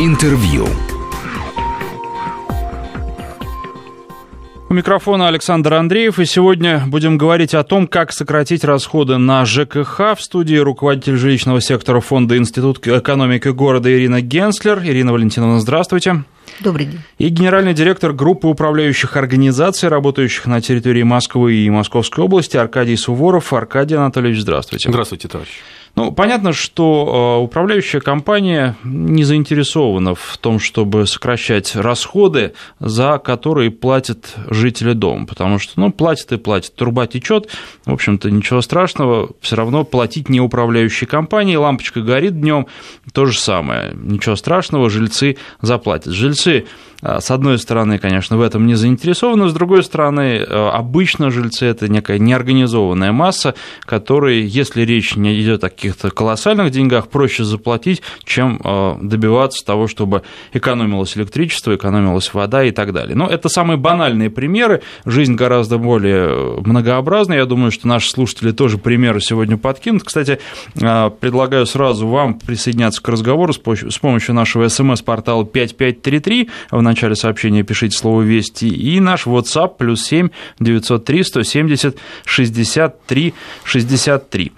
Интервью. У микрофона Александр Андреев, и сегодня будем говорить о том, как сократить расходы на ЖКХ. В студии руководитель жилищного сектора Фонда Институт экономики города Ирина Генслер. Ирина Валентиновна, здравствуйте. Добрый день. И генеральный директор группы управляющих организаций, работающих на территории Москвы и Московской области, Аркадий Суворов. Аркадий Анатольевич, здравствуйте. Здравствуйте, товарищ. Ну, понятно, что э, управляющая компания не заинтересована в том, чтобы сокращать расходы, за которые платят жители дома, потому что, ну, платят и платят, труба течет, в общем-то, ничего страшного, все равно платить не управляющей компании, лампочка горит днем, то же самое, ничего страшного, жильцы заплатят. Жильцы с одной стороны, конечно, в этом не заинтересованы, с другой стороны, э, обычно жильцы – это некая неорганизованная масса, которой, если речь не идет о каких-то колоссальных деньгах, проще заплатить, чем э, добиваться того, чтобы экономилось электричество, экономилась вода и так далее. Но это самые банальные примеры, жизнь гораздо более многообразная, я думаю, что наши слушатели тоже примеры сегодня подкинут. Кстати, э, предлагаю сразу вам присоединяться к разговору с помощью нашего смс-портала 5533 в начале сообщения пишите слово «Вести». И наш WhatsApp плюс 7 903 170 63 63.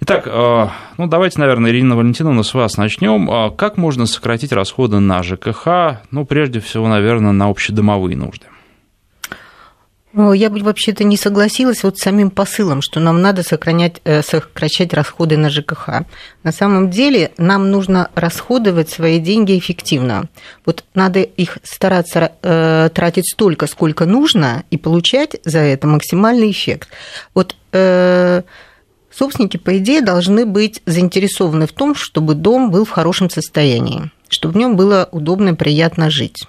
Итак, э, ну давайте, наверное, Ирина Валентиновна, с вас начнем. А как можно сократить расходы на ЖКХ? Ну, прежде всего, наверное, на общедомовые нужды. Я бы вообще-то не согласилась вот с самим посылом, что нам надо сохранять, э, сокращать расходы на ЖКХ. На самом деле нам нужно расходовать свои деньги эффективно. Вот надо их стараться э, тратить столько, сколько нужно, и получать за это максимальный эффект. Вот э, собственники, по идее, должны быть заинтересованы в том, чтобы дом был в хорошем состоянии чтобы в нем было удобно и приятно жить.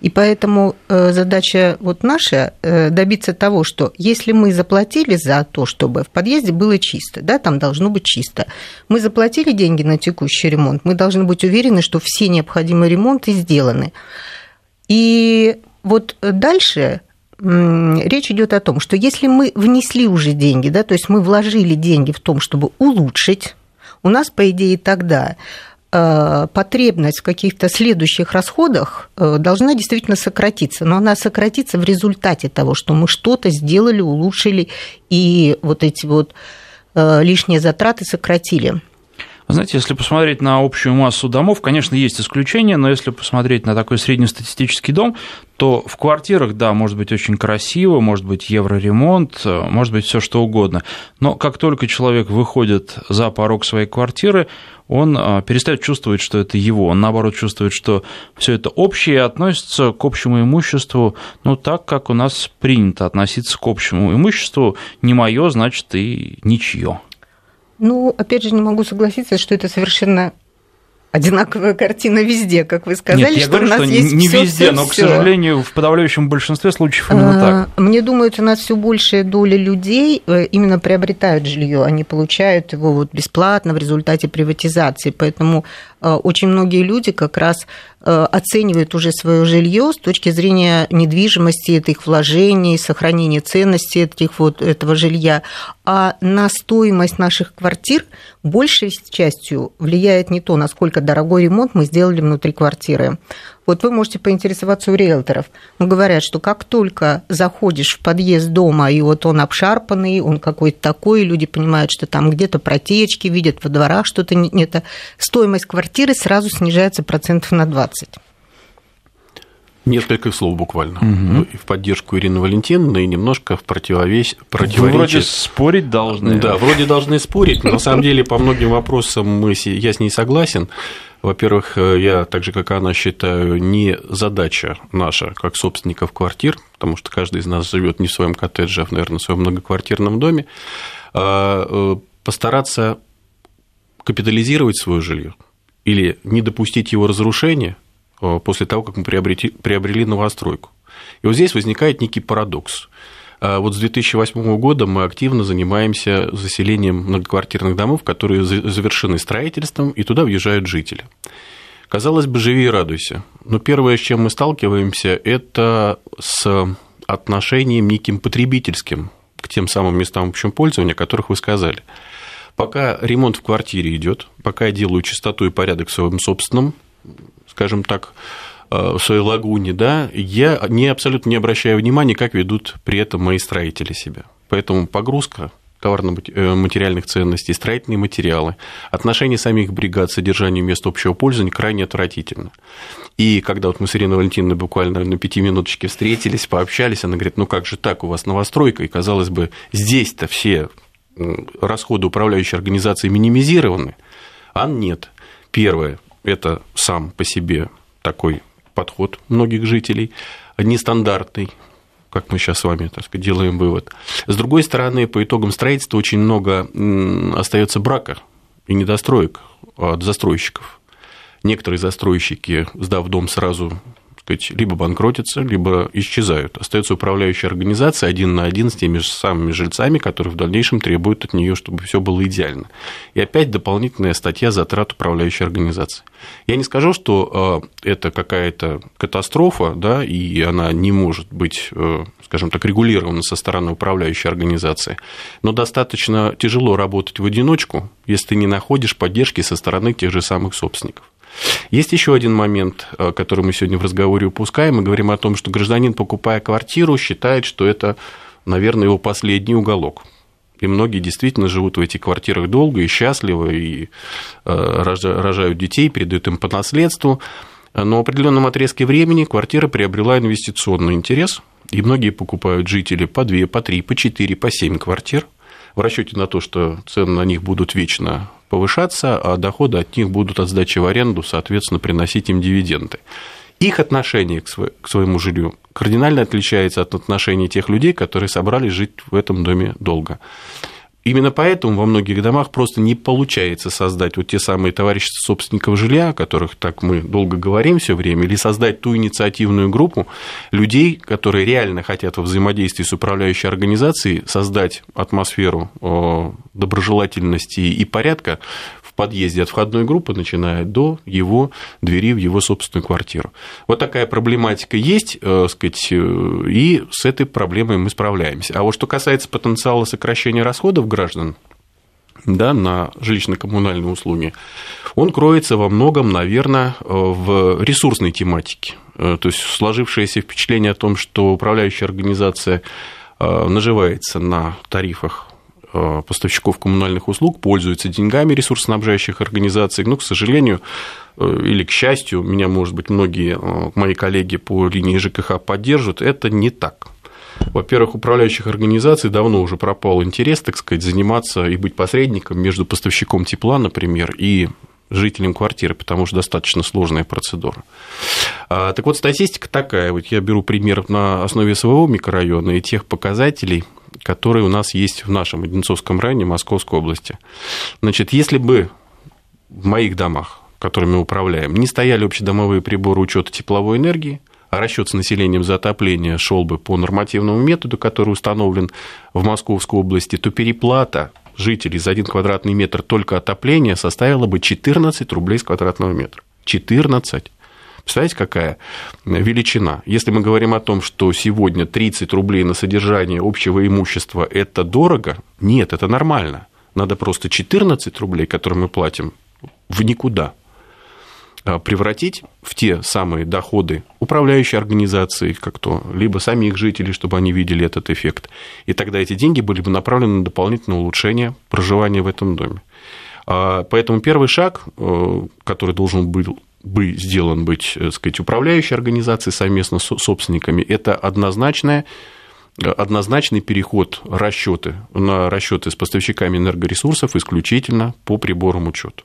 И поэтому э, задача вот наша э, добиться того, что если мы заплатили за то, чтобы в подъезде было чисто, да, там должно быть чисто, мы заплатили деньги на текущий ремонт, мы должны быть уверены, что все необходимые ремонты сделаны. И вот дальше речь идет о том, что если мы внесли уже деньги, да, то есть мы вложили деньги в том, чтобы улучшить, у нас, по идее, тогда потребность в каких-то следующих расходах э, должна действительно сократиться, но она сократится в результате того, что мы что-то сделали, улучшили и вот эти вот э, лишние затраты сократили. Знаете, если посмотреть на общую массу домов, конечно, есть исключения, но если посмотреть на такой среднестатистический дом, то в квартирах, да, может быть очень красиво, может быть евроремонт, может быть все что угодно. Но как только человек выходит за порог своей квартиры, он а, перестает чувствовать, что это его. Он, наоборот, чувствует, что все это общее и относится к общему имуществу, ну, так, как у нас принято относиться к общему имуществу. Не мое, значит, и ничье. Ну, опять же, не могу согласиться, что это совершенно одинаковая картина везде, как вы сказали, Нет, я что говорю, у нас что есть не всё, везде, всё, но, к всё. сожалению, в подавляющем большинстве случаев именно так. А, Мне думается, у нас все большая доля людей э, именно приобретают жилье, они получают его вот бесплатно в результате приватизации, поэтому очень многие люди как раз э, оценивают уже свое жилье с точки зрения недвижимости, этих вложений, сохранения ценности этих вот, этого жилья. А на стоимость наших квартир большей частью влияет не то, насколько дорогой ремонт мы сделали внутри квартиры. Вот вы можете поинтересоваться у риэлторов. Ну, говорят, что как только заходишь в подъезд дома, и вот он обшарпанный, он какой-то такой, люди понимают, что там где-то протечки, видят во дворах что-то не это, стоимость квартиры сразу снижается процентов на 20. Несколько слов буквально. Мгм. И в поддержку Ирины Валентиновны, и немножко в противовес... Вы вроде противоречие. спорить должны. Да, вроде должны спорить, но на самом деле по многим вопросам мы, я с ней согласен. Во-первых, э, я, так же, как она, считаю, не задача наша, как собственников квартир, потому что каждый из нас живет не в своем коттедже, а, наверное, в своем многоквартирном доме, а, э, постараться капитализировать свое жилье или не допустить его разрушения э, после того, как мы приобрели новостройку. И вот здесь возникает некий парадокс. А Вот с 2008 года мы активно занимаемся заселением многоквартирных домов, которые за- завершены строительством, и туда въезжают жители. Казалось бы, живи и радуйся. Но первое, с чем мы сталкиваемся, это с отношением неким потребительским к тем самым местам общего пользования, о которых вы сказали. Пока ремонт в квартире идет, пока я делаю чистоту и порядок в своем собственном скажем так, в своей лагуне, да, я не абсолютно не обращаю внимания, как ведут при этом мои строители себя. Поэтому погрузка товарно-материальных э, ценностей, строительные материалы, отношение самих бригад, содержанию мест общего пользования крайне отвратительно. И когда вот мы с Ириной Валентиновной буквально на пяти минуточке встретились, пообщались, она говорит, ну как же так, у вас новостройка, и казалось бы, здесь-то все расходы управляющей организации минимизированы, а нет. Первое, это сам по себе такой подход многих жителей, нестандартный, как мы сейчас с вами так сказать, делаем вывод. С другой стороны, по итогам строительства очень много остается брака и недостроек от застройщиков. Некоторые застройщики, сдав дом сразу сказать, либо банкротятся, либо исчезают. Остается управляющая организация один на один с теми же самыми жильцами, которые в дальнейшем требуют от нее, чтобы все было идеально. И опять дополнительная статья затрат управляющей организации. Я не скажу, что э, это какая-то катастрофа, да, и она не может быть, э, скажем так, регулирована со стороны управляющей организации, но достаточно тяжело работать в одиночку, если ты не находишь поддержки со стороны тех же самых собственников. Есть еще один момент, э, который мы сегодня в разговоре упускаем. Мы говорим о том, что гражданин, покупая квартиру, считает, что это, наверное, его последний уголок. И многие действительно живут в этих квартирах долго и счастливо, и э, рожают детей, передают им по наследству. Но в определенном отрезке времени квартира приобрела инвестиционный интерес, и многие покупают жители по 2, по 3, по 4, по 7 квартир в расчете на то, что цены на них будут вечно повышаться, а доходы от них будут от сдачи в аренду, соответственно, приносить им дивиденды. Их отношение к своему жилью кардинально отличается от отношений тех людей, которые собрались жить в этом доме долго. Именно поэтому во многих домах просто не получается создать вот те самые товарищества собственников жилья, о которых так мы долго говорим все время, или создать ту инициативную группу людей, которые реально хотят во взаимодействии с управляющей организацией создать атмосферу доброжелательности и порядка подъезде от входной группы, начиная до его двери в его собственную квартиру. Вот такая проблематика есть, э, сказать, э, и с этой проблемой мы справляемся. А вот что касается потенциала сокращения расходов граждан, да, на жилищно-коммунальные услуги, он кроется во многом, наверное, в ресурсной тематике. Э, то есть сложившееся впечатление о том, что управляющая организация наживается на тарифах Э, поставщиков коммунальных услуг пользуются деньгами ресурсоснабжающих организаций, но, к сожалению, э, или к счастью, меня, может быть, многие э, мои коллеги по линии ЖКХ поддержат, это не так. Во-первых, управляющих организаций давно уже пропал интерес, так сказать, заниматься и быть посредником между поставщиком тепла, например, и жителям квартиры, потому что достаточно сложная процедура. А, так вот, статистика такая. Вот я беру пример на основе своего микрорайона и тех показателей, которые у нас есть в нашем Одинцовском районе Московской области. Значит, если бы в моих домах, которыми управляем, не стояли общедомовые приборы учета тепловой энергии, а расчет с населением за отопление шел бы по нормативному методу, который установлен в Московской области, то переплата жителей за один квадратный метр только отопления составила бы 14 рублей с квадратного метра. 14. Представляете, какая величина? Если мы говорим о том, что сегодня 30 рублей на содержание общего имущества – это дорого, нет, это нормально. Надо просто 14 рублей, которые мы платим, в никуда а, превратить в те самые доходы управляющей организации, как то, либо самих жителей, чтобы они видели этот эффект. И тогда эти деньги были бы направлены на дополнительное улучшение проживания в этом доме. А, поэтому первый шаг, э, который должен был бы сделан быть, так э, сказать, управляющей организацией совместно с собственниками, это однозначное однозначный переход расчеты на расчеты с поставщиками энергоресурсов исключительно по приборам учета.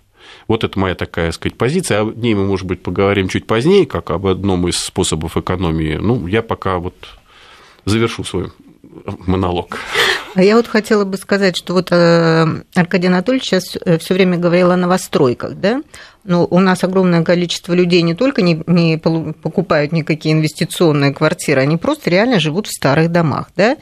Вот это моя такая, сказать, позиция. О ней мы, может быть, поговорим чуть позднее, как об одном из способов экономии. Ну, я пока вот завершу свой монолог. А я вот хотела бы сказать, что вот э, Аркадий Анатольевич сейчас все время говорил о новостройках, да? Но у нас огромное количество людей не только не, не покупают никакие инвестиционные квартиры, они просто реально живут в старых домах, да?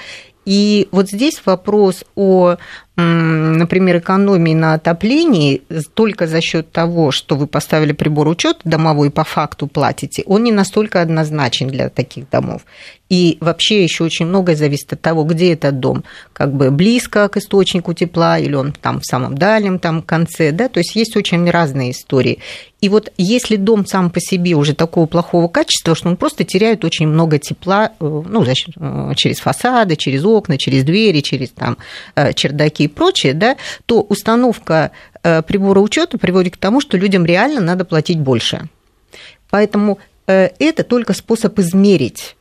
И вот здесь вопрос о например, экономии на отоплении только за счет того, что вы поставили прибор учета домовой по факту платите, он не настолько однозначен для таких домов. И вообще еще очень многое зависит от того, где этот дом, как бы близко к источнику тепла, или он там в самом дальнем там конце, да, то есть есть очень разные истории. И вот если дом сам по себе уже такого плохого качества, что он просто теряет очень много тепла, э, ну, значит, э, через фасады, через окна, через двери, через там э, чердаки прочее, да, то установка прибора учета приводит к тому, что людям реально надо платить больше. Поэтому это только способ измерить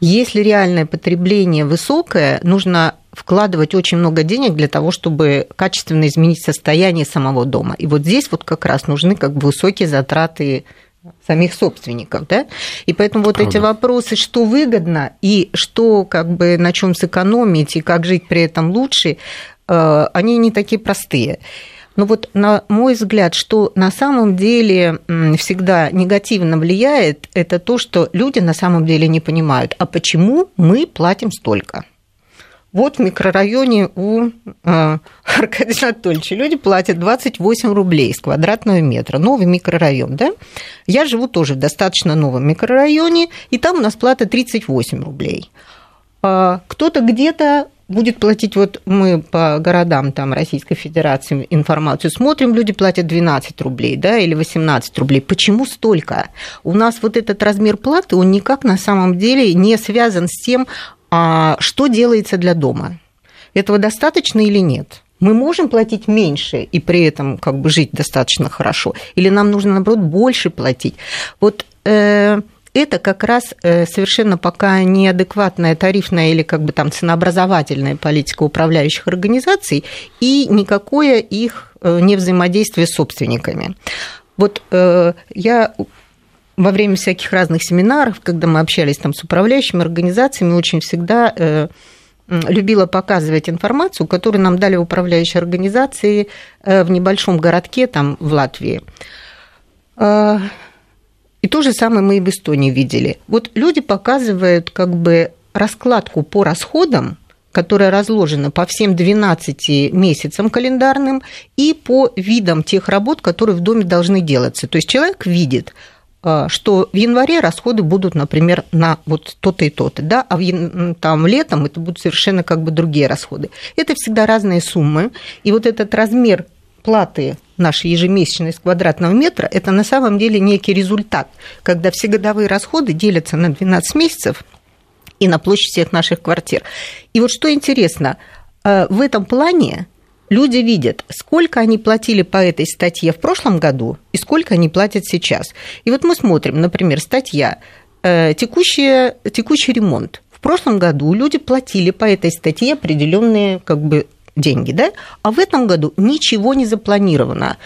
если реальное потребление высокое, нужно вкладывать очень много денег для того, чтобы качественно изменить состояние самого дома. И вот здесь вот как раз нужны как бы высокие затраты самих собственников, да, и поэтому вот Правда. эти вопросы, что выгодно и что как бы на чем сэкономить и как жить при этом лучше, э, они не такие простые. Но вот на мой взгляд, что на самом деле всегда негативно влияет, это то, что люди на самом деле не понимают, а почему мы платим столько. Вот в микрорайоне у э, Аркадия Анатольевича люди платят 28 рублей с квадратного метра. Новый микрорайон, да? Я живу тоже в достаточно новом микрорайоне, и там у нас плата 38 рублей. А кто-то где-то будет платить, вот мы по городам там Российской Федерации информацию смотрим, люди платят 12 рублей, да, или 18 рублей. Почему столько? У нас вот этот размер платы, он никак на самом деле не связан с тем, а, что делается для дома. Этого достаточно или нет? Мы можем платить меньше и при этом как бы жить достаточно хорошо, или нам нужно наоборот больше платить? Вот э, это как раз э, совершенно пока неадекватная тарифная или как бы там ценообразовательная политика управляющих организаций и никакое их э, не взаимодействие с собственниками. Вот э, я во время всяких разных семинаров, когда мы общались там с управляющими организациями, очень всегда любила показывать информацию, которую нам дали управляющие организации в небольшом городке там в Латвии. И то же самое мы и в Эстонии видели. Вот люди показывают как бы раскладку по расходам, которая разложена по всем 12 месяцам календарным и по видам тех работ, которые в доме должны делаться. То есть человек видит, а, что в январе расходы будут, например, на вот то-то и то-то, да, а в, там летом это будут совершенно как бы другие расходы. Это всегда разные суммы, и вот этот размер платы наши ежемесячные с квадратного метра, это на самом деле некий результат, когда все годовые расходы делятся на 12 месяцев и на площадь всех наших квартир. И вот что интересно, э, в этом плане люди видят, сколько они платили по этой статье в прошлом году и сколько они платят сейчас. И вот мы смотрим, например, статья э, текущий, текущий ремонт. В прошлом году люди платили по этой статье определенные как бы деньги, да? А в этом году ничего не запланировано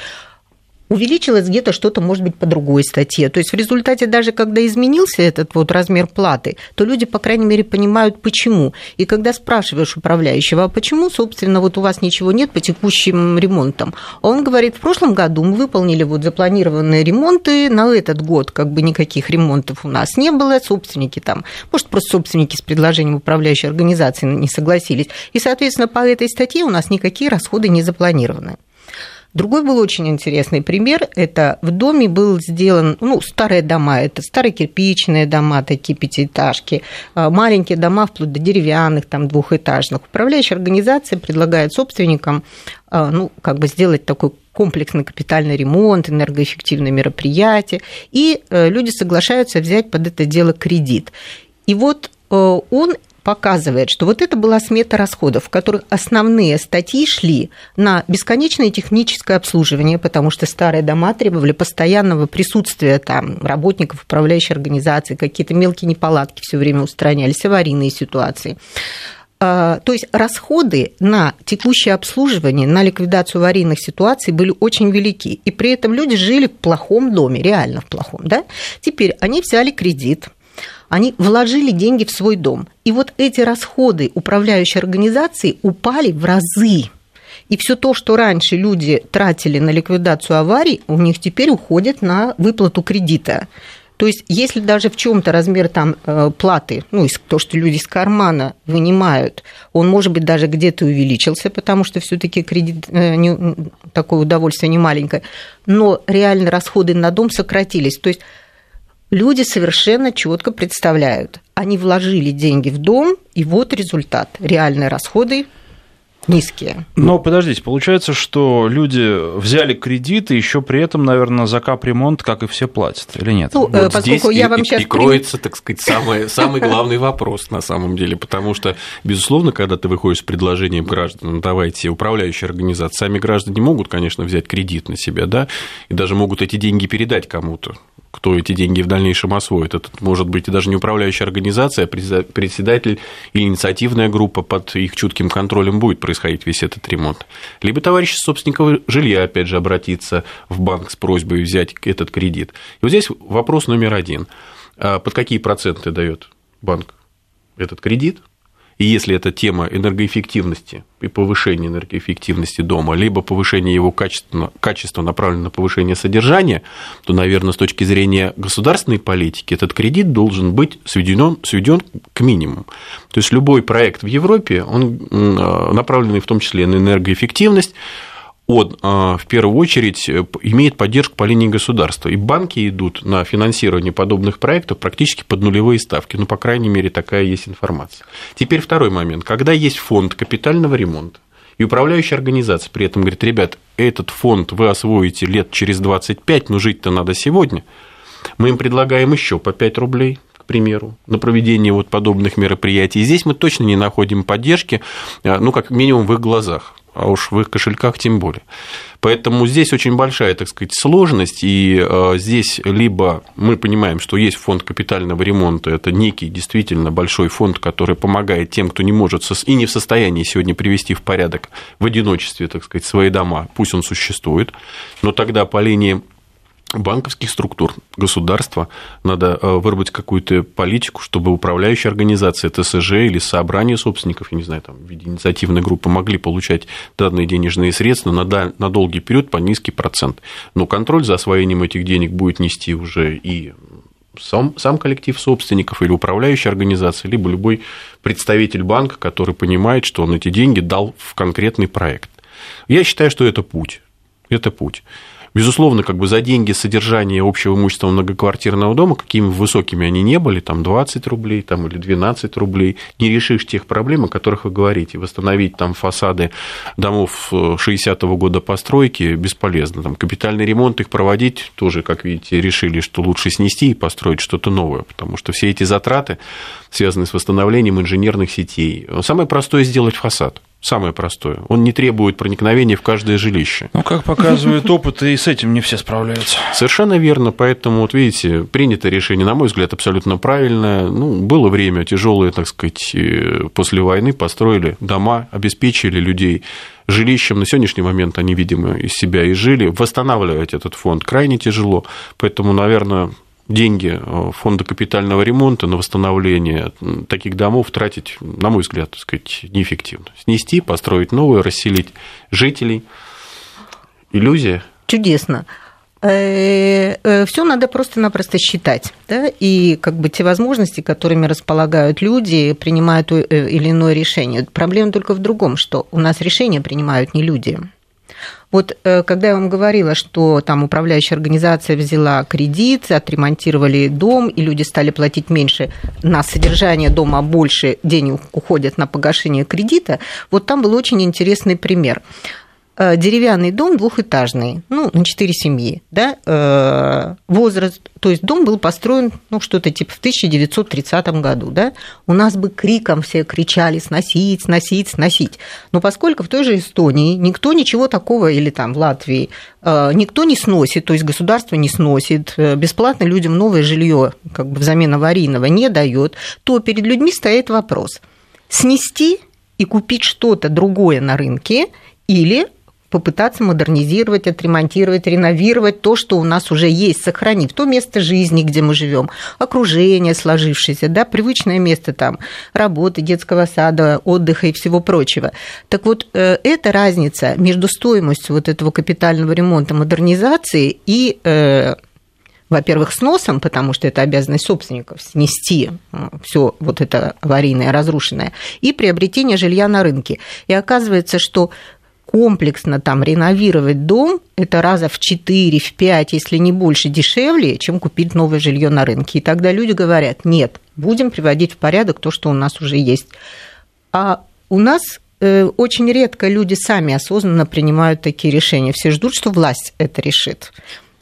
увеличилось где-то что-то, может быть, по другой статье. То есть в результате даже когда изменился этот вот размер платы, то люди, по крайней мере, понимают, почему. И когда спрашиваешь управляющего, а почему, собственно, вот у вас ничего нет по текущим ремонтам, он говорит, в прошлом году мы выполнили вот запланированные ремонты, на этот год как бы никаких ремонтов у нас не было, собственники там, может, просто собственники с предложением управляющей организации не согласились. И, соответственно, по этой статье у нас никакие расходы не запланированы. Другой был очень интересный пример. Это в доме был сделан, ну, старые дома, это старые кирпичные дома, такие пятиэтажки, а, маленькие дома, вплоть до деревянных, там, двухэтажных. Управляющая организация предлагает собственникам, а, ну, как бы сделать такой комплексный капитальный ремонт, энергоэффективные мероприятия, и э, люди соглашаются взять под это дело кредит. И вот э, он показывает, что вот это была смета расходов, в которых основные статьи шли на бесконечное техническое обслуживание, потому что старые дома требовали постоянного присутствия там работников управляющей организации, какие-то мелкие неполадки все время устранялись, аварийные ситуации. А, то есть расходы на текущее обслуживание, на ликвидацию аварийных ситуаций были очень велики. И при этом люди жили в плохом доме, реально в плохом. Да? Теперь они взяли кредит, они вложили деньги в свой дом. И вот эти расходы управляющей организации упали в разы. И все то, что раньше люди тратили на ликвидацию аварий, у них теперь уходит на выплату кредита. То есть, если даже в чем-то размер там э, платы, ну, то, что люди из кармана вынимают, он, может быть, даже где-то увеличился, потому что все-таки кредит э, такое удовольствие не маленькое, но реально расходы на дом сократились. То есть люди совершенно четко представляют, они вложили деньги в дом, и вот результат. Реальные расходы низкие. Но подождите, получается, что люди взяли кредиты, еще при этом, наверное, за капремонт, как и все, платят, или нет? Ну, вот поскольку здесь я вам и, сейчас... И кроется, так сказать, самый, самый главный вопрос на самом деле, потому что, безусловно, когда ты выходишь с предложением гражданам, давайте управляющие организации, сами граждане могут, конечно, взять кредит на себя, да, и даже могут эти деньги передать кому-то кто эти деньги в дальнейшем освоит. Это может быть и даже не управляющая организация, а председатель или инициативная группа под их чутким контролем будет происходить весь этот ремонт. Либо товарищи собственников жилья, опять же, обратиться в банк с просьбой взять этот кредит. И вот здесь вопрос номер один. А под какие проценты дает банк этот кредит? И если это тема энергоэффективности и повышения энергоэффективности дома, либо повышение его качества, качества направлено на повышение содержания, то, наверное, с точки зрения государственной политики этот кредит должен быть сведен, сведен к минимуму. То есть любой проект в Европе, он направленный в том числе на энергоэффективность, он а, в первую очередь э, имеет поддержку по линии государства. И банки идут на финансирование подобных проектов практически под нулевые ставки. Ну, по крайней мере, такая есть информация. Теперь второй момент. Когда есть фонд капитального ремонта, и управляющая организация при этом говорит, ребят, этот фонд вы освоите лет через 25, но жить-то надо сегодня. Мы им предлагаем еще по 5 рублей, к примеру, на проведение вот подобных мероприятий. И здесь мы точно не находим поддержки, а, ну, как минимум в их глазах а уж в их кошельках тем более. Поэтому здесь очень большая, так сказать, сложность, и э, здесь либо мы понимаем, что есть фонд капитального ремонта, это некий действительно большой фонд, который помогает тем, кто не может и не в состоянии сегодня привести в порядок в одиночестве, так сказать, свои дома, пусть он существует, но тогда по линии банковских структур государства надо э, выработать какую-то политику, чтобы управляющие организации, ТСЖ или собрание собственников, я не знаю, там, в виде инициативной группы могли получать данные денежные средства на, на долгий период по низкий процент. Но контроль за освоением этих денег будет нести уже и сам, сам коллектив собственников или управляющая организация, либо любой представитель банка, который понимает, что он эти деньги дал в конкретный проект. Я считаю, что это путь. Это путь. Безусловно, как бы за деньги содержания общего имущества многоквартирного дома, какими высокими они не были, там 20 рублей там, или 12 рублей, не решишь тех проблем, о которых вы говорите. Восстановить там фасады домов 60-го года постройки бесполезно. Там, капитальный ремонт их проводить тоже, как видите, решили, что лучше снести и построить что-то новое, потому что все эти затраты связаны с восстановлением инженерных сетей. Самое простое сделать фасад. Самое простое. Он не требует проникновения в каждое жилище. Ну, как показывает опыт, и с этим не все справляются. Совершенно верно. Поэтому, вот видите, принято решение, на мой взгляд, абсолютно правильное. Ну, было время тяжелое, так сказать, после войны построили дома, обеспечили людей жилищем. На сегодняшний момент они, видимо, из себя и жили. Восстанавливать этот фонд крайне тяжело. Поэтому, наверное, деньги э, фонда капитального ремонта на восстановление таких домов тратить, на мой взгляд, так сказать, неэффективно. Снести, построить новое, расселить жителей. Иллюзия. Чудесно э, э, все надо просто-напросто считать. Да? И как бы те возможности, которыми располагают люди, принимают или иное решение. Проблема только в другом, что у нас решения принимают не люди. Вот э, когда я вам говорила, что там управляющая организация взяла кредит, отремонтировали дом, и люди стали платить меньше на содержание дома, а больше денег уходят на погашение кредита, вот там был очень интересный пример. Э, деревянный дом двухэтажный, ну, на четыре семьи, да, э, возраст, то есть дом был построен, ну, что-то типа в 1930 году, да, у нас бы криком все кричали сносить, сносить, сносить, но поскольку в той же Эстонии никто ничего такого, или там в Латвии, э, никто не сносит, то есть государство не сносит, бесплатно людям новое жилье как бы взамен аварийного не дает, то перед людьми стоит вопрос, снести и купить что-то другое на рынке или попытаться модернизировать, отремонтировать, реновировать то, что у нас уже есть, сохранить то место жизни, где мы живем, окружение сложившееся, да, привычное место там работы, детского сада, отдыха и всего прочего. Так вот, э, эта разница между стоимостью вот этого капитального ремонта, модернизации и э, во-первых, сносом, потому что это обязанность собственников снести все вот это аварийное, разрушенное, и приобретение жилья на рынке. И оказывается, что комплексно там реновировать дом, это раза в 4, в 5, если не больше, дешевле, чем купить новое жилье на рынке. И тогда люди говорят, нет, будем приводить в порядок то, что у нас уже есть. А у нас э, очень редко люди сами осознанно принимают такие решения. Все ждут, что власть это решит.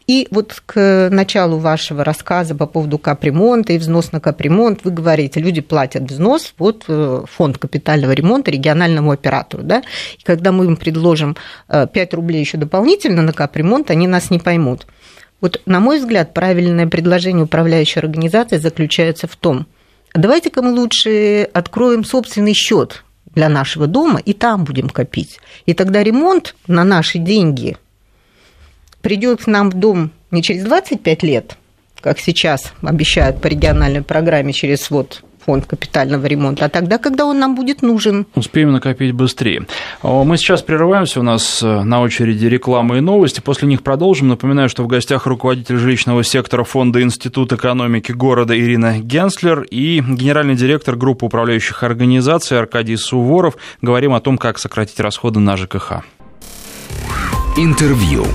И вот к началу вашего рассказа по поводу капремонта и взнос на капремонт, вы говорите, люди платят взнос вот э, фонд капитального ремонта региональному оператору. Да? И когда мы им предложим 5 э, рублей еще дополнительно на капремонт, они нас не поймут. Вот, на мой взгляд, правильное предложение управляющей организации заключается в том, давайте-ка мы лучше откроем собственный счет для нашего дома и там будем копить. И тогда ремонт на наши деньги – придет к нам в дом не через 25 лет, как сейчас обещают по региональной программе через вот фонд капитального ремонта, а тогда, когда он нам будет нужен. Успеем накопить быстрее. Мы сейчас прерываемся, у нас э, на очереди реклама и новости, после них продолжим. Напоминаю, что в гостях руководитель жилищного сектора Фонда Институт экономики города Ирина Генслер и генеральный директор группы управляющих организаций Аркадий Суворов. Говорим о том, как сократить расходы на ЖКХ. Интервью.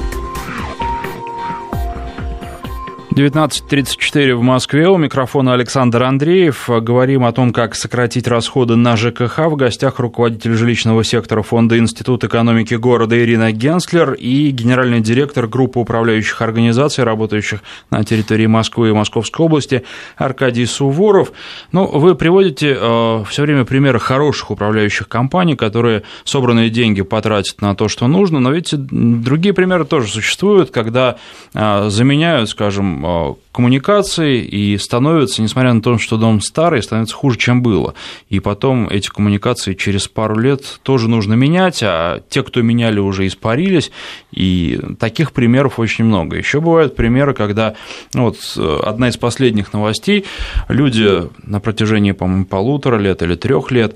19.34 в Москве. У микрофона Александр Андреев. Говорим о том, как сократить расходы на ЖКХ. В гостях руководитель жилищного сектора Фонда Институт экономики города Ирина Генслер и генеральный директор группы управляющих организаций, работающих на территории Москвы и Московской области, Аркадий Суворов. Ну, вы приводите э, все время примеры хороших управляющих компаний, которые собранные деньги потратят на то, что нужно, но ведь другие примеры тоже существуют, когда э, заменяют, скажем, Э, коммуникации и становится, несмотря на то, что дом старый, становится хуже, чем было. И потом эти коммуникации через пару лет тоже нужно менять, а те, кто меняли, уже испарились, и таких примеров очень много. Еще бывают примеры, когда ну, вот э, одна из последних новостей, люди на протяжении, по-моему, полутора лет или трех лет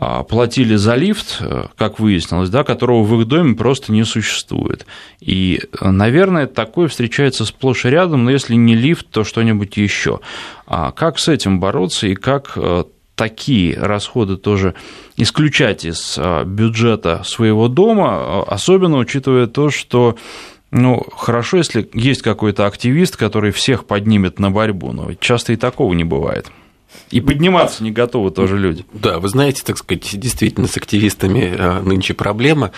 платили за лифт, э, как выяснилось, да, которого в их доме просто не существует. И, наверное, такое встречается сплошь и рядом, но если не лифт, то что-нибудь еще. А как с этим бороться и как э, такие расходы тоже исключать из э, бюджета своего дома, особенно учитывая то, что ну, хорошо, если есть какой-то активист, который всех поднимет на борьбу, но часто и такого не бывает. И подниматься не готовы тоже люди. Да, вы знаете, так сказать, действительно с активистами а, нынче проблема.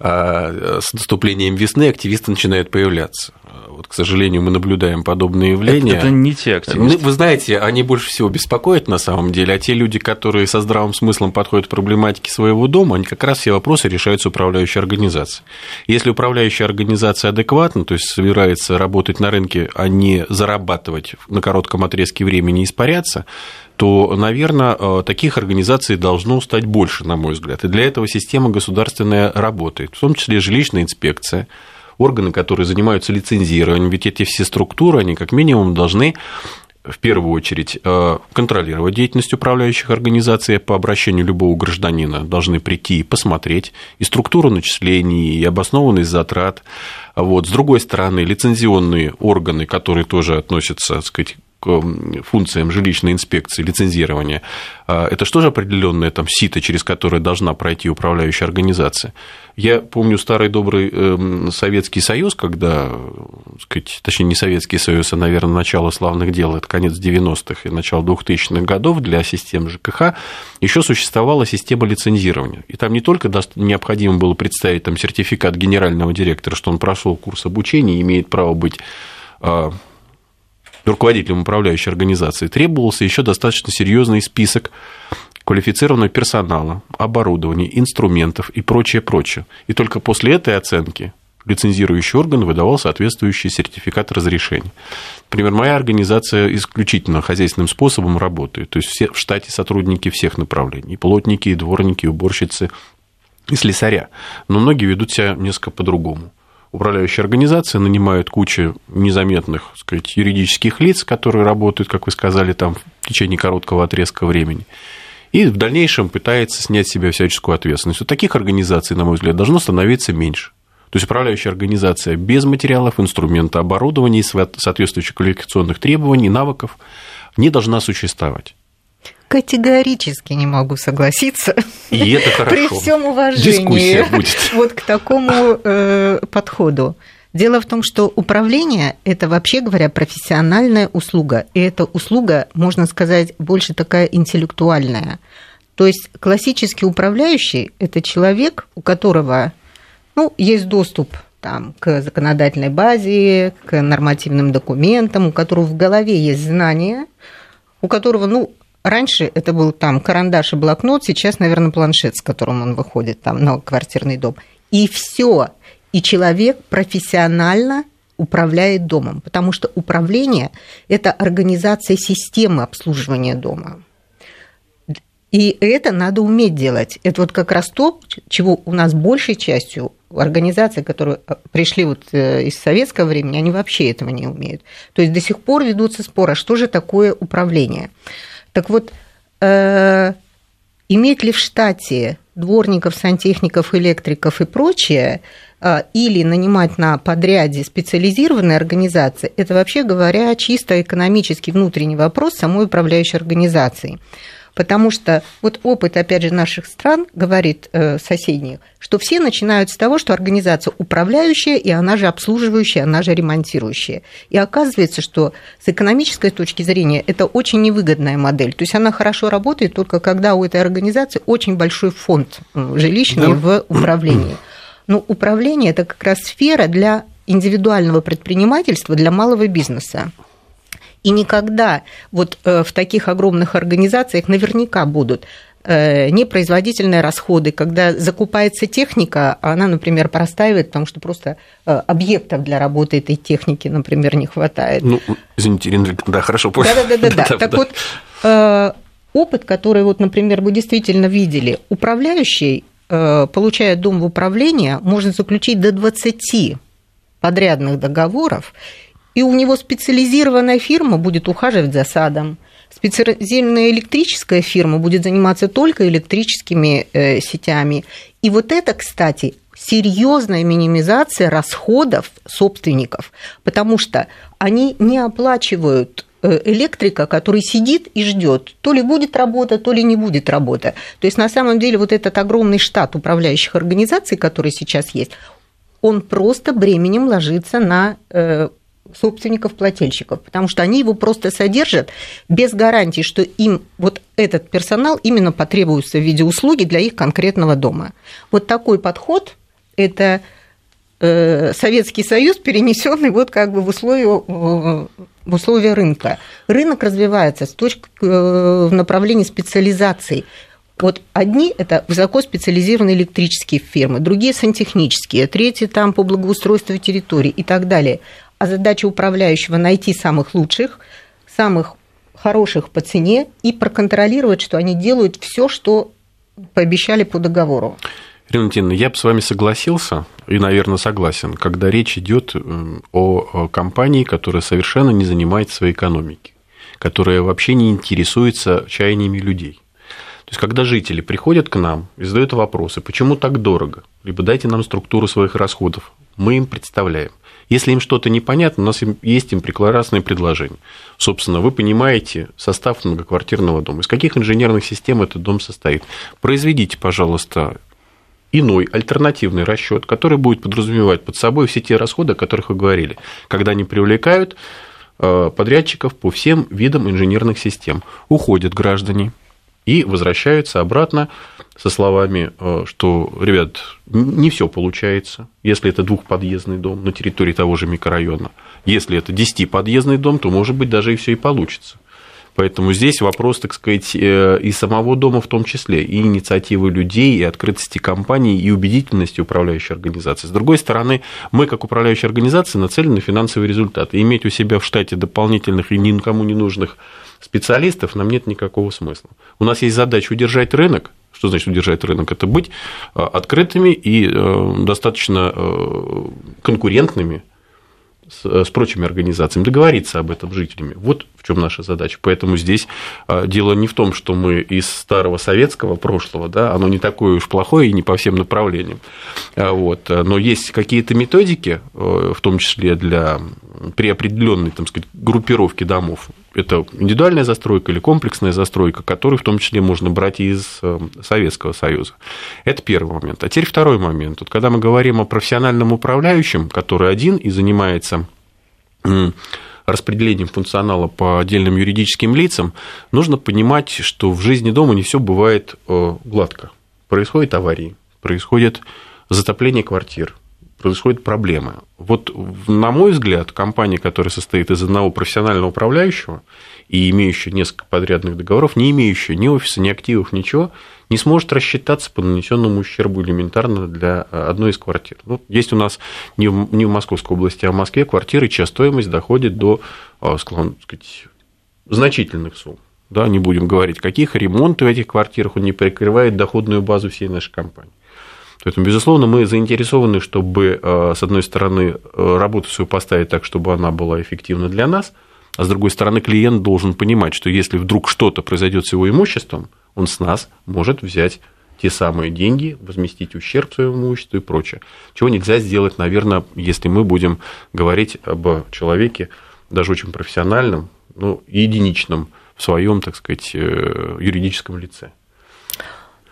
А, с наступлением весны активисты начинают появляться. Вот, к сожалению, мы наблюдаем подобные явления. Это, это не те активисты. Ну, вы знаете, они больше всего беспокоят на самом деле, а те люди, которые со здравым смыслом подходят к проблематике своего дома, они как раз все вопросы решают с управляющей организацией. Если управляющая организация адекватна, то есть собирается работать на рынке, а не зарабатывать на коротком отрезке времени и испаряться, то, наверное, э, таких организаций должно стать больше, на мой взгляд. И для этого система государственная работает, в том числе жилищная инспекция, органы, которые занимаются лицензированием, ведь эти все структуры, они как минимум должны в первую очередь э, контролировать деятельность управляющих организаций по обращению любого гражданина, должны прийти и посмотреть и структуру начислений, и обоснованность затрат. Вот. С другой стороны, лицензионные органы, которые тоже относятся так сказать, функциям жилищной инспекции, лицензирования, а, это что же определенное там сито, через которое должна пройти управляющая организация? Я помню старый добрый эм, Советский Союз, когда, сказать, точнее, не Советский Союз, а, наверное, начало славных дел, это конец 90-х и начало 2000-х годов для систем ЖКХ, еще существовала система лицензирования. И там не только необходимо было представить там, сертификат генерального директора, что он прошел курс обучения и имеет право быть а, руководителем управляющей организации, требовался еще достаточно серьезный список квалифицированного персонала, оборудования, инструментов и прочее, прочее. И только после этой оценки лицензирующий орган выдавал соответствующий сертификат разрешения. Например, моя организация исключительно хозяйственным способом работает, то есть все, в штате сотрудники всех направлений, и плотники, и дворники, и уборщицы, и слесаря. Но многие ведут себя несколько по-другому управляющие организации нанимают кучу незаметных так сказать, юридических лиц, которые работают, как вы сказали, там в течение короткого отрезка времени. И в дальнейшем пытается снять с себя всяческую ответственность. У таких организаций, на мой взгляд, должно становиться меньше. То есть управляющая организация без материалов, инструмента, оборудования и соответствующих квалификационных требований, навыков не должна существовать. Категорически не могу согласиться. И это хорошо. При всем уважении будет. вот к такому э, подходу. Дело в том, что управление – это, вообще говоря, профессиональная услуга. И эта услуга, можно сказать, больше такая интеллектуальная. То есть классический управляющий – это человек, у которого ну, есть доступ там, к законодательной базе, к нормативным документам, у которого в голове есть знания, у которого, ну, раньше это был там карандаш и блокнот, сейчас, наверное, планшет, с которым он выходит там на квартирный дом. И все и человек профессионально управляет домом, потому что управление – это организация системы обслуживания дома. И это надо уметь делать. Это вот как раз то, чего у нас большей частью организации, которые э, пришли вот э, из советского времени, они вообще этого не умеют. То есть до сих пор ведутся споры, а что же такое управление. Так вот, э, иметь ли в штате дворников, сантехников, электриков и прочее – а, или нанимать на подряде специализированные организации, это вообще говоря чисто экономический внутренний вопрос самой управляющей организации. Потому что вот опыт, опять же, наших стран говорит э, соседних, что все начинают с того, что организация управляющая, и она же обслуживающая, она же ремонтирующая. И оказывается, что с экономической точки зрения это очень невыгодная модель. То есть она хорошо работает только когда у этой организации очень большой фонд жилищный да. в управлении. Но управление – это как раз сфера для индивидуального предпринимательства, для малого бизнеса. И никогда вот э, в таких огромных организациях наверняка будут э, непроизводительные расходы, когда закупается техника, а она, например, простаивает, потому что просто э, объектов для работы этой техники, например, не хватает. Ну, извините, Ирина, да, хорошо, понял. Да-да-да. Так вот, опыт, который, вот, например, вы действительно видели, управляющий получая дом в управление, можно заключить до 20 подрядных договоров, и у него специализированная фирма будет ухаживать за садом, специализированная электрическая фирма будет заниматься только электрическими э, сетями. И вот это, кстати, серьезная минимизация расходов собственников, потому что они не оплачивают Э, электрика, который сидит и ждет, то ли будет работа, то ли не будет работа. То есть на самом деле вот этот огромный штат управляющих организаций, который сейчас есть, он просто бременем ложится на э, собственников-плательщиков, потому что они его просто содержат без гарантии, что им вот этот персонал именно потребуется в виде услуги для их конкретного дома. Вот такой подход – это Э, Советский Союз, перенесенный вот как бы в условия, в условия рынка. Рынок развивается с точки э, в направлении специализации. Вот одни – это высокоспециализированные электрические фирмы, другие – сантехнические, третьи – там по благоустройству территории и так далее. А задача управляющего – найти самых лучших, самых хороших по цене и проконтролировать, что они делают все, что пообещали по договору. Валентиновна, я бы с вами согласился, и, наверное, согласен, когда речь идет о компании, которая совершенно не занимается своей экономикой, которая вообще не интересуется чаяниями людей. То есть, когда жители приходят к нам и задают вопросы, почему так дорого, либо дайте нам структуру своих расходов, мы им представляем. Если им что-то непонятно, у нас есть им прекрасное предложение. Собственно, вы понимаете состав многоквартирного дома, из каких инженерных систем этот дом состоит. Произведите, пожалуйста, иной альтернативный расчет, который будет подразумевать под собой все те расходы, о которых вы говорили, когда они привлекают э, подрядчиков по всем видам инженерных систем. Уходят граждане и возвращаются обратно со словами, э, что, ребят, не все получается, если это двухподъездный дом на территории того же микрорайона. Если это десятиподъездный дом, то, может быть, даже и все и получится. Поэтому здесь вопрос, так сказать, э, и самого дома в том числе, и инициативы людей, и открытости компаний, и убедительности управляющей организации. С другой стороны, мы, как управляющая организация, нацелены на финансовый результат. И иметь у себя в штате дополнительных и никому не нужных специалистов нам нет никакого смысла. У нас есть задача удержать рынок, что значит удержать рынок? Это быть э, открытыми и э, достаточно конкурентными с, э, прочими организациями, договориться об этом с жителями. Вот в чем наша задача. Поэтому здесь дело не в том, что мы из старого советского прошлого, да, оно не такое уж плохое и не по всем направлениям. А, вот. Но есть какие-то методики, э, в том числе для при определенной там сказать, группировке домов, это индивидуальная застройка или комплексная застройка, которую в том числе можно брать из э, Советского Союза. Это первый момент. А теперь второй момент. Вот когда мы говорим о профессиональном управляющем, который один и занимается распределением функционала по отдельным юридическим лицам, нужно понимать, что в жизни дома не все бывает э, гладко. Происходят аварии, происходит затопление квартир, происходят проблемы. Вот, на мой взгляд, компания, которая состоит из одного профессионального управляющего и имеющая несколько подрядных договоров, не имеющая ни офиса, ни активов, ничего, не сможет рассчитаться по нанесенному ущербу элементарно для э, одной из квартир. Ну, есть у нас не в, не в Московской области, а в Москве квартиры, чья стоимость доходит до, э, скажем, сказать, значительных сумм. Да, не будем говорить, каких ремонты в этих квартирах он не прикрывает доходную базу всей нашей компании. Поэтому, безусловно, мы заинтересованы, чтобы, э, с одной стороны, э, работу свою поставить так, чтобы она была эффективна для нас, а с другой стороны, клиент должен понимать, что если вдруг что-то произойдет с его имуществом, он с нас может взять те самые деньги, возместить ущерб своему имуществу и прочее. Чего нельзя сделать, наверное, если мы будем говорить об человеке, даже очень профессиональном, ну, единичном в своем, так сказать, э, юридическом лице.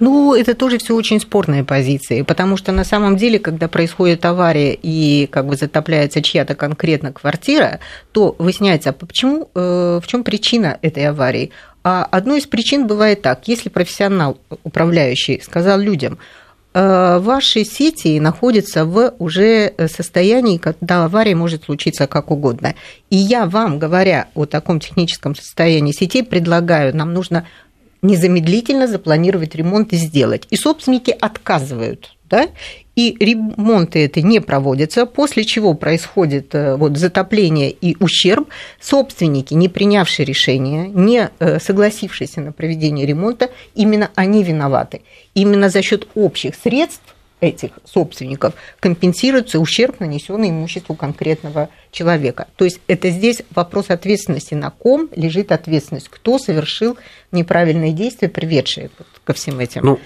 Ну, это тоже все очень спорные позиции, потому что на самом деле, когда происходит авария и как бы затопляется чья-то конкретно квартира, то выясняется, а почему, э, в чем причина этой аварии. А одной из причин бывает так, если профессионал управляющий сказал людям, «Э, ваши сети находятся в уже состоянии, когда авария может случиться как угодно. И я вам, говоря о таком техническом состоянии сетей, предлагаю, нам нужно незамедлительно запланировать ремонт и сделать. И собственники отказывают. Да? И ремонты это не проводятся, после чего происходит э, вот, затопление и ущерб. Собственники, не принявшие решение, не э, согласившиеся на проведение ремонта, именно они виноваты. Именно за счет общих средств этих собственников компенсируется ущерб, нанесенный имуществу конкретного человека. То есть это здесь вопрос ответственности, на ком лежит ответственность, кто совершил неправильные действия, приведшие ко всем этим. Ну,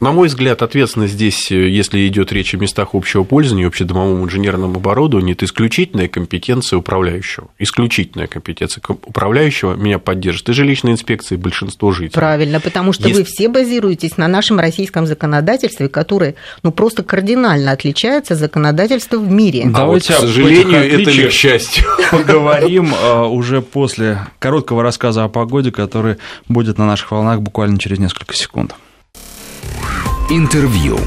на мой взгляд, ответственность здесь, э, если идет речь о местах общего пользования, общедомовом инженерном оборудовании, это исключительная компетенция управляющего. Исключительная компетенция управляющего меня поддержит и жилищная инспекция, и большинство жителей. Правильно, потому что Есть... вы все базируетесь на нашем российском законодательстве, которое ну, просто кардинально отличается от законодательства в мире. Давайте, а вот, к сожалению, это ли к счастью. Поговорим а, уже после короткого рассказа о погоде, который будет на наших волнах буквально через несколько секунд. Интервью.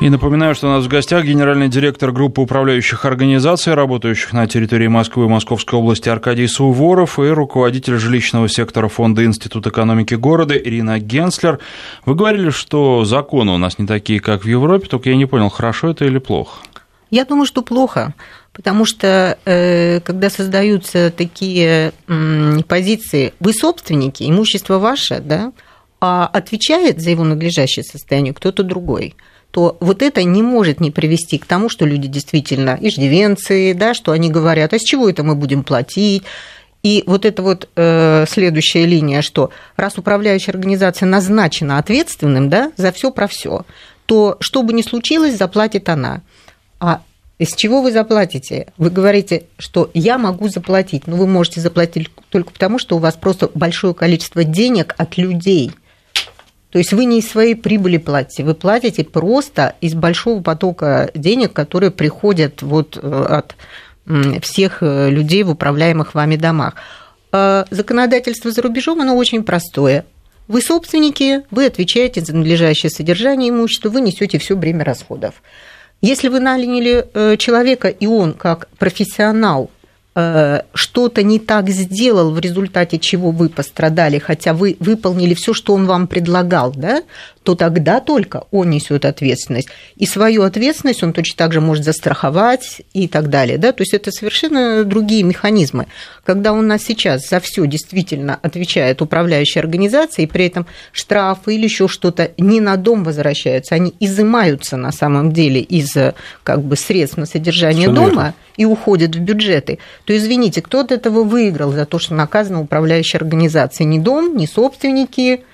И напоминаю, что у нас в гостях генеральный директор группы управляющих организаций, работающих на территории Москвы и Московской области Аркадий Суворов и руководитель жилищного сектора Фонда Институт экономики города Ирина Генслер. Вы говорили, что законы у нас не такие, как в Европе, только я не понял, хорошо это или плохо? Я думаю, что плохо, потому что э, когда создаются такие позиции, вы собственники, имущество ваше, да, а отвечает за его надлежащее состояние кто-то другой, то вот это не может не привести к тому, что люди действительно иждивенцы, да, что они говорят, а с чего это мы будем платить, и вот эта вот э, следующая линия, что раз управляющая организация назначена ответственным да, за все про все, то что бы ни случилось, заплатит она. А из чего вы заплатите? Вы говорите, что я могу заплатить, но вы можете заплатить только потому, что у вас просто большое количество денег от людей – то есть вы не из своей прибыли платите, вы платите просто из большого потока денег, которые приходят вот э, от всех э, людей в управляемых вами домах. А законодательство за рубежом, оно очень простое. Вы собственники, вы отвечаете за надлежащее содержание имущества, вы несете все бремя расходов. Если вы наняли э, человека, и он как профессионал Э, что-то не так сделал, в результате чего вы пострадали, хотя вы выполнили все, что он вам предлагал, да, то тогда только он несет ответственность. И свою ответственность он точно так же может застраховать и так далее. Да? То есть это совершенно другие механизмы. Когда у нас сейчас за все действительно отвечает управляющая организация, и при этом штрафы или еще что-то не на дом возвращаются, они изымаются на самом деле из как бы, средств на содержание Все дома и уходят в бюджеты, то извините, кто от этого выиграл за то, что наказана управляющая организация? Ни дом, ни собственники,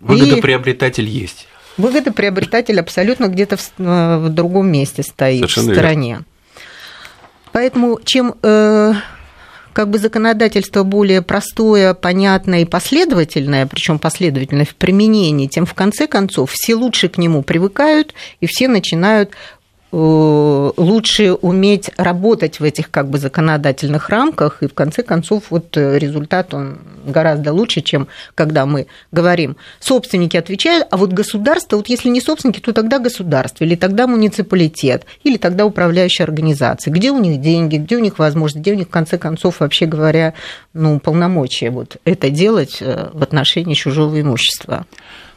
Выгодоприобретатель и... есть. Выгодоприобретатель абсолютно где-то в, э, в другом месте стоит, Совершенно в стороне. Верно. Поэтому чем э, как бы законодательство более простое, понятное и последовательное, причем последовательное в применении, тем в конце концов все лучше к нему привыкают и все начинают лучше уметь работать в этих как бы законодательных рамках, и в конце концов вот э, результат он гораздо лучше, чем когда мы говорим, собственники отвечают, а вот государство, вот если не собственники, то тогда государство, или тогда муниципалитет, или тогда управляющая организация. Где у них деньги, где у них возможность, где у них в конце концов, вообще говоря, ну, полномочия вот это делать э, в отношении чужого имущества.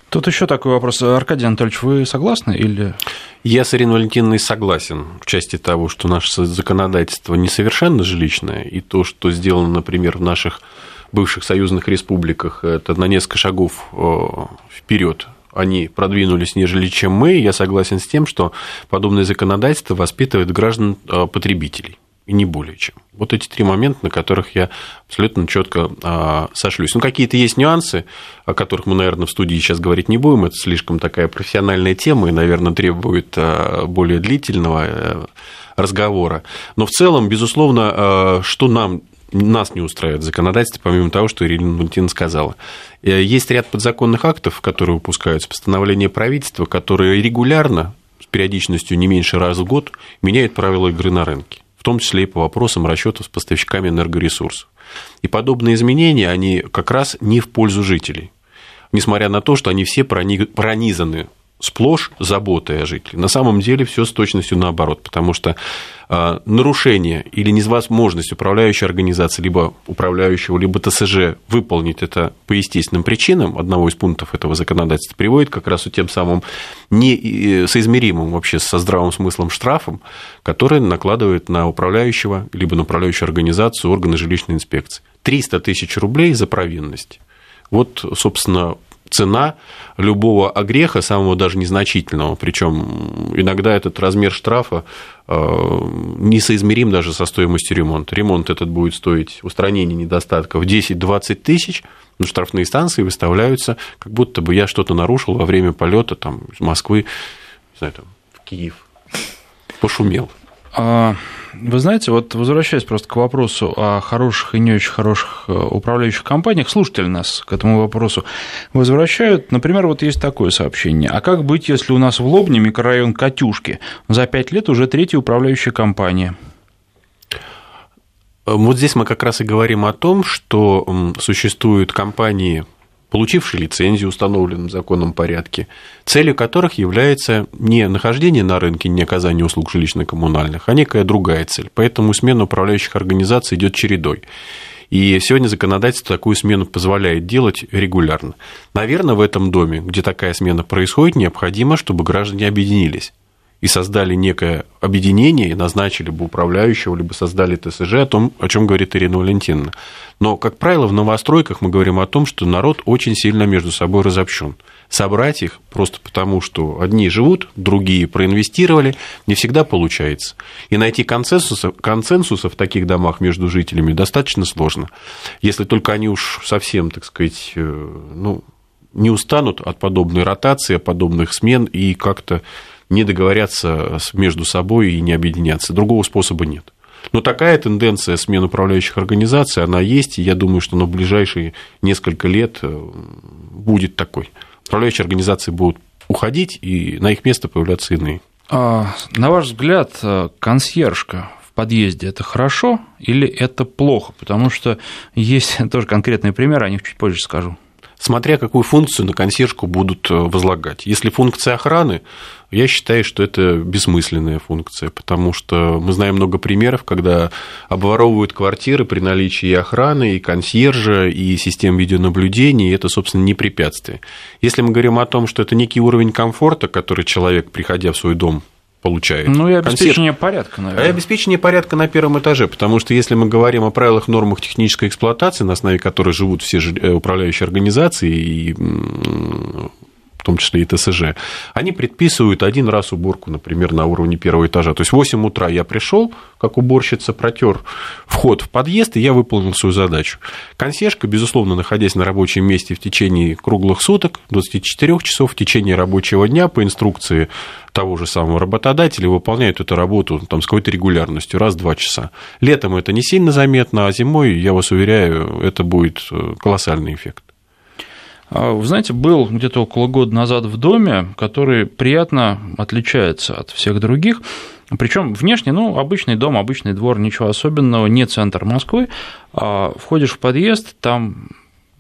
Тут еще такой вопрос. Аркадий Анатольевич, вы согласны или... Я с Ириной Валентиновной согласен в части того, что наше законодательство несовершенно жилищное, и то, что сделано, например, в наших бывших союзных республиках, это на несколько шагов э, вперед они продвинулись, нежели чем мы. Я согласен с тем, что подобное законодательство воспитывает граждан э, потребителей и не более чем. Вот эти три момента, на которых я абсолютно четко а, сошлюсь. Ну, какие-то есть нюансы, о которых мы, наверное, в студии сейчас говорить не будем. Это слишком такая профессиональная тема и, наверное, требует а, более длительного э, разговора. Но в целом, безусловно, а, что нам нас не устраивает законодательство, помимо того, что Ирина Валентина сказала. Э, есть ряд подзаконных актов, которые выпускаются, постановления правительства, которые регулярно, с периодичностью не меньше раз в год, меняют правила игры на рынке в том числе и по вопросам расчетов с поставщиками энергоресурсов. И подобные изменения, они как раз не в пользу жителей, несмотря на то, что они все пронизаны сплошь заботой о жителе. На самом деле все с точностью наоборот, потому что а, нарушение или невозможность управляющей организации, либо управляющего, либо ТСЖ выполнить это по естественным причинам, одного из пунктов этого законодательства, приводит как раз к тем самым несоизмеримым вообще со здравым смыслом штрафом, который накладывает на управляющего, либо на управляющую организацию органы жилищной инспекции. 300 тысяч рублей за провинность. Вот, собственно, цена любого огреха, самого даже незначительного. Причем иногда этот размер штрафа э, несоизмерим даже со стоимостью ремонта. Ремонт этот будет стоить устранение недостатков 10-20 тысяч, но штрафные станции выставляются, как будто бы я что-то нарушил во время полета там, из Москвы не знаю, там, в Киев. Пошумел. А, вы знаете, вот возвращаясь просто к вопросу о хороших и не очень хороших э, управляющих компаниях, слушатели нас к этому вопросу возвращают. Например, вот есть такое сообщение. А как быть, если у нас в Лобне микрорайон Катюшки? За пять лет уже третья управляющая компания. Вот здесь мы как раз и говорим о том, что существуют компании получившие лицензию в установленном законом порядке, целью которых является не нахождение на рынке, не оказание услуг жилищно-коммунальных, а некая другая цель. Поэтому смена управляющих организаций идет чередой. И сегодня законодательство такую смену позволяет делать регулярно. Наверное, в этом доме, где такая смена происходит, необходимо, чтобы граждане объединились и создали некое объединение, и назначили бы управляющего, либо создали ТСЖ, о том, о чем говорит Ирина Валентиновна. Но, как правило, в новостройках мы говорим о том, что народ очень сильно между собой разобщен. Собрать их просто потому, что одни живут, другие проинвестировали, не всегда получается. И найти консенсуса, консенсуса в таких домах между жителями достаточно сложно. Если только они уж совсем, так сказать, э, ну, не устанут от подобной ротации, от подобных смен и как-то не договорятся между собой и не объединяться. Другого способа нет. Но такая тенденция смен управляющих организаций, она есть, и я думаю, что на ближайшие несколько лет э, будет такой. Управляющие организации будут уходить, и на их место появляться иные. А, на ваш взгляд, э, консьержка в подъезде это хорошо или это плохо? Потому что есть тоже конкретные примеры, о них чуть позже скажу. смотря какую функцию на консьержку будут э, возлагать. Если функция охраны, я считаю, что это бессмысленная функция, потому что мы знаем много примеров, когда обворовывают квартиры при наличии и охраны, и консьержа, и систем видеонаблюдения, и это, собственно, не препятствие. Если мы говорим о том, что это некий уровень комфорта, который человек, приходя в свой дом, получает. Ну и обеспечение консьерж. порядка, наверное. И обеспечение порядка на первом этаже, потому что если мы говорим о правилах, нормах технической эксплуатации, на основе которой живут все э, управляющие организации и в том числе и ТСЖ, они предписывают один раз уборку, например, на уровне первого этажа. То есть в 8 утра я пришел, как уборщица, протер вход в подъезд, и я выполнил свою задачу. Консьержка, безусловно, находясь на рабочем месте в течение круглых суток, 24 часов в течение рабочего дня по инструкции того же самого работодателя выполняют эту работу там, с какой-то регулярностью, раз в два часа. Летом это не сильно заметно, а зимой, я вас уверяю, это будет э, колоссальный эффект. А, вы знаете, был где-то около года назад в доме, который приятно отличается от всех других. Причем внешне, ну, обычный дом, обычный двор, ничего особенного, не центр Москвы. А входишь в подъезд, там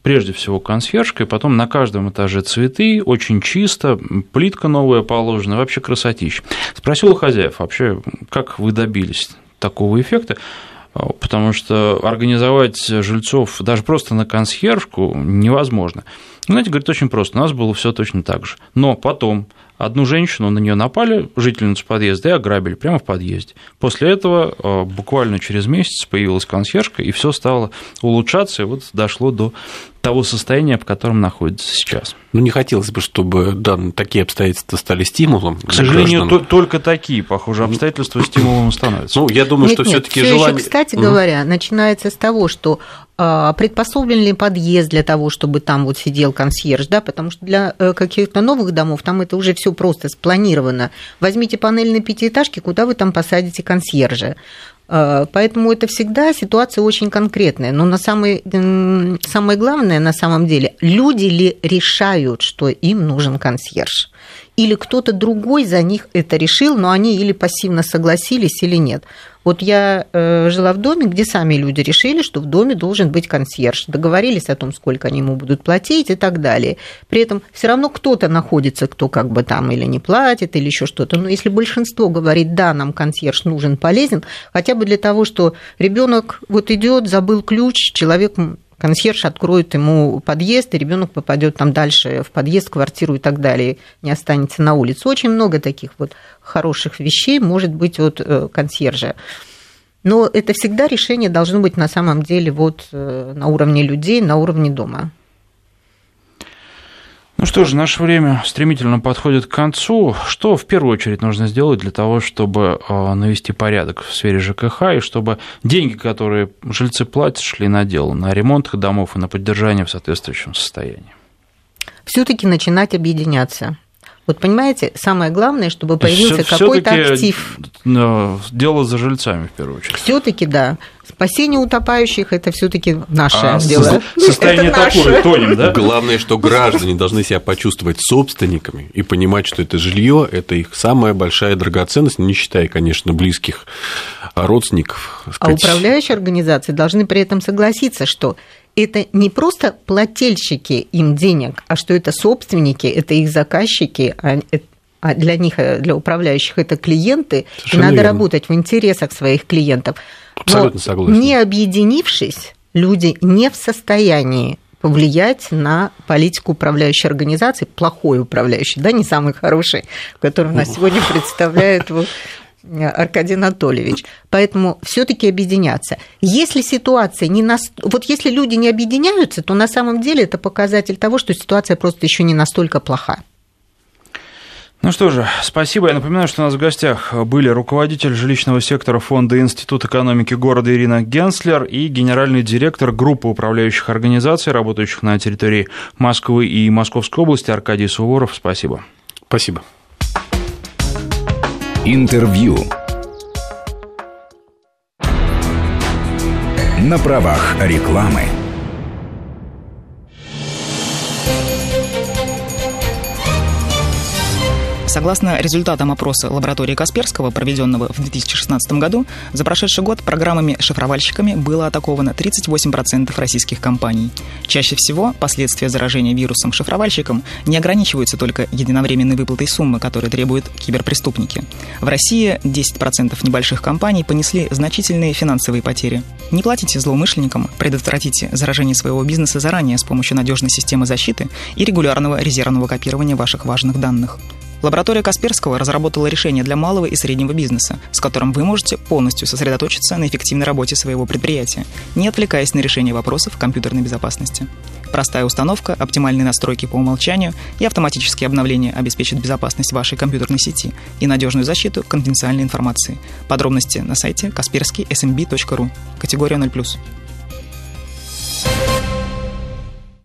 прежде всего консьержка, и потом на каждом этаже цветы, очень чисто, плитка новая положена, вообще красотища. Спросил у хозяев вообще, как вы добились такого эффекта? потому что организовать жильцов даже просто на консьержку невозможно. Знаете, говорит, очень просто, у нас было все точно так же. Но потом одну женщину, на нее напали, жительницу подъезда, и ограбили прямо в подъезде. После этого э, буквально через месяц появилась консьержка, и все стало улучшаться, и вот дошло до того состояния, в котором находится сейчас. Ну, не хотелось бы, чтобы да, такие обстоятельства стали стимулом. К сожалению, то, только такие, похоже, обстоятельства стимулом становятся. Ну, я думаю, нет, что все-таки желание. Еще, кстати mm. говоря, начинается с того, что а, приспособлен ли подъезд для того, чтобы там вот сидел консьерж, да, потому что для э, каких-то новых домов там это уже все просто спланировано. Возьмите панельные пятиэтажки, куда вы там посадите консьержа. А, поэтому это всегда ситуация очень конкретная. Но на самое, самое главное на самом деле, люди ли решают, что им нужен консьерж? Или кто-то другой за них это решил, но они или пассивно согласились, или нет. Вот я э, жила в доме, где сами люди решили, что в доме должен быть консьерж. Договорились о том, сколько они ему будут платить и так далее. При этом все равно кто-то находится, кто как бы там или не платит, или еще что-то. Но если большинство говорит, да, нам консьерж нужен, полезен, хотя бы для того, что ребенок вот идет, забыл ключ, человек консьерж откроет ему подъезд, и ребенок попадет там дальше в подъезд, квартиру и так далее, не останется на улице. Очень много таких вот хороших вещей может быть от э, консьержа. Но это всегда решение должно быть на самом деле вот э, на уровне людей, на уровне дома. Ну что же, наше время стремительно подходит к концу. Что в первую очередь нужно сделать для того, чтобы э, навести порядок в сфере ЖКХ и чтобы деньги, которые жильцы платят, шли на дело, на ремонт домов и на поддержание в соответствующем состоянии? Все-таки начинать объединяться. Вот понимаете, самое главное, чтобы появился какой-то актив. Дело за жильцами в первую очередь. Все-таки да. Спасение утопающих это все-таки наше а, дело. Состояние такое, тонем, да? Главное, что граждане должны себя почувствовать собственниками и понимать, что это жилье, это их самая большая драгоценность, не считая, конечно, близких родственников. А управляющие организации должны при этом согласиться, что это не просто плательщики им денег, а что это собственники, это их заказчики, а, а для них, для управляющих это клиенты, Совершенно и надо верно. работать в интересах своих клиентов. Абсолютно согласен. Не объединившись, люди не в состоянии повлиять на политику управляющей организации, плохой управляющий, да, не самый хороший, который нас сегодня представляет Аркадий Анатольевич. Поэтому все-таки объединяться. Если ситуация не нас... Вот если люди не объединяются, то на самом деле это показатель того, что ситуация просто еще не настолько плоха. Ну что же, спасибо. Я напоминаю, что у нас в гостях были руководитель жилищного сектора Фонда Институт экономики города Ирина Генслер и генеральный директор группы управляющих организаций, работающих на территории Москвы и Московской области Аркадий Суворов. Спасибо. Спасибо. Интервью. На правах рекламы. Согласно результатам опроса лаборатории Касперского, проведенного в 2016 году, за прошедший год программами-шифровальщиками было атаковано 38% российских компаний. Чаще всего последствия заражения вирусом шифровальщиком не ограничиваются только единовременной выплатой суммы, которую требуют киберпреступники. В России 10% небольших компаний понесли значительные финансовые потери. Не платите злоумышленникам, предотвратите заражение своего бизнеса заранее с помощью надежной системы защиты и регулярного резервного копирования ваших важных данных. Лаборатория Касперского разработала решение для малого и среднего бизнеса, с которым вы можете полностью сосредоточиться на эффективной работе своего предприятия, не отвлекаясь на решение вопросов компьютерной безопасности. Простая установка, оптимальные настройки по умолчанию и автоматические обновления обеспечат безопасность вашей компьютерной сети и надежную защиту конфиденциальной информации. Подробности на сайте kaspersky.smb.ru. Категория 0+.